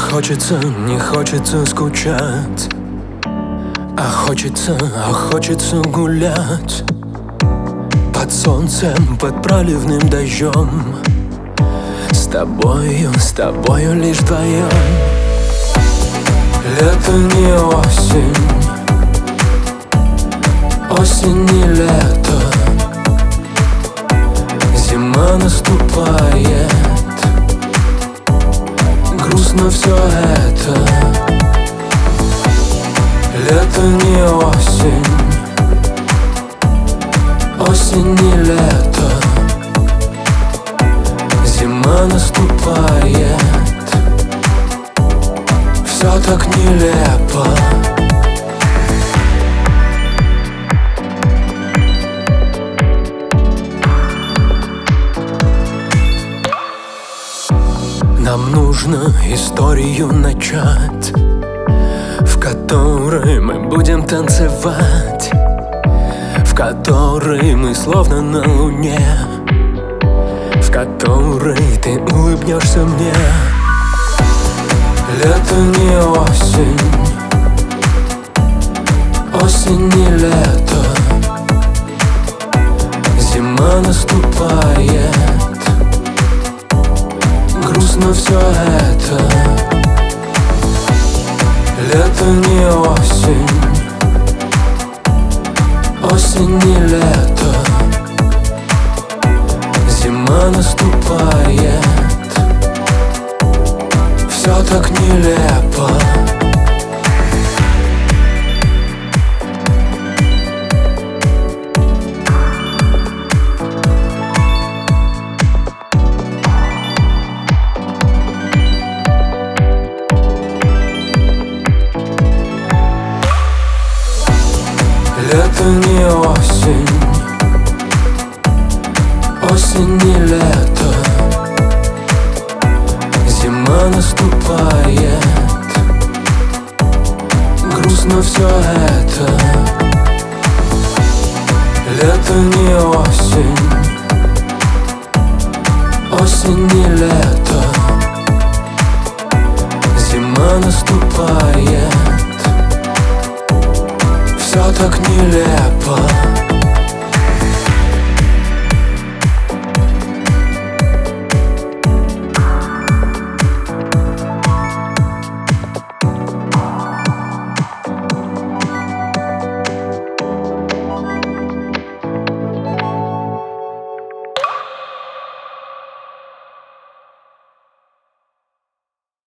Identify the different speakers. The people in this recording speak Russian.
Speaker 1: хочется, не хочется скучать. А хочется, а хочется гулять. Под солнцем, под проливным дождем. С тобою, с тобою лишь вдвоем Лето не осень. Осень не лето. Зима наступает грустно все это. Лето не осень Осень не лето. Зима наступает. Все так нелепо Нам нужно историю начать В которой мы будем танцевать В которой мы словно на луне В которой ты улыбнешься мне. Лето не осень Осень не лето Зима наступает Лето не осень. Осень не лето. Зима наступает. Все так нелепо Лето не осень. Осень не лето. Зима наступает. Грустно все это. Лето не осень. Осень не лето. Зима наступает все так нелепо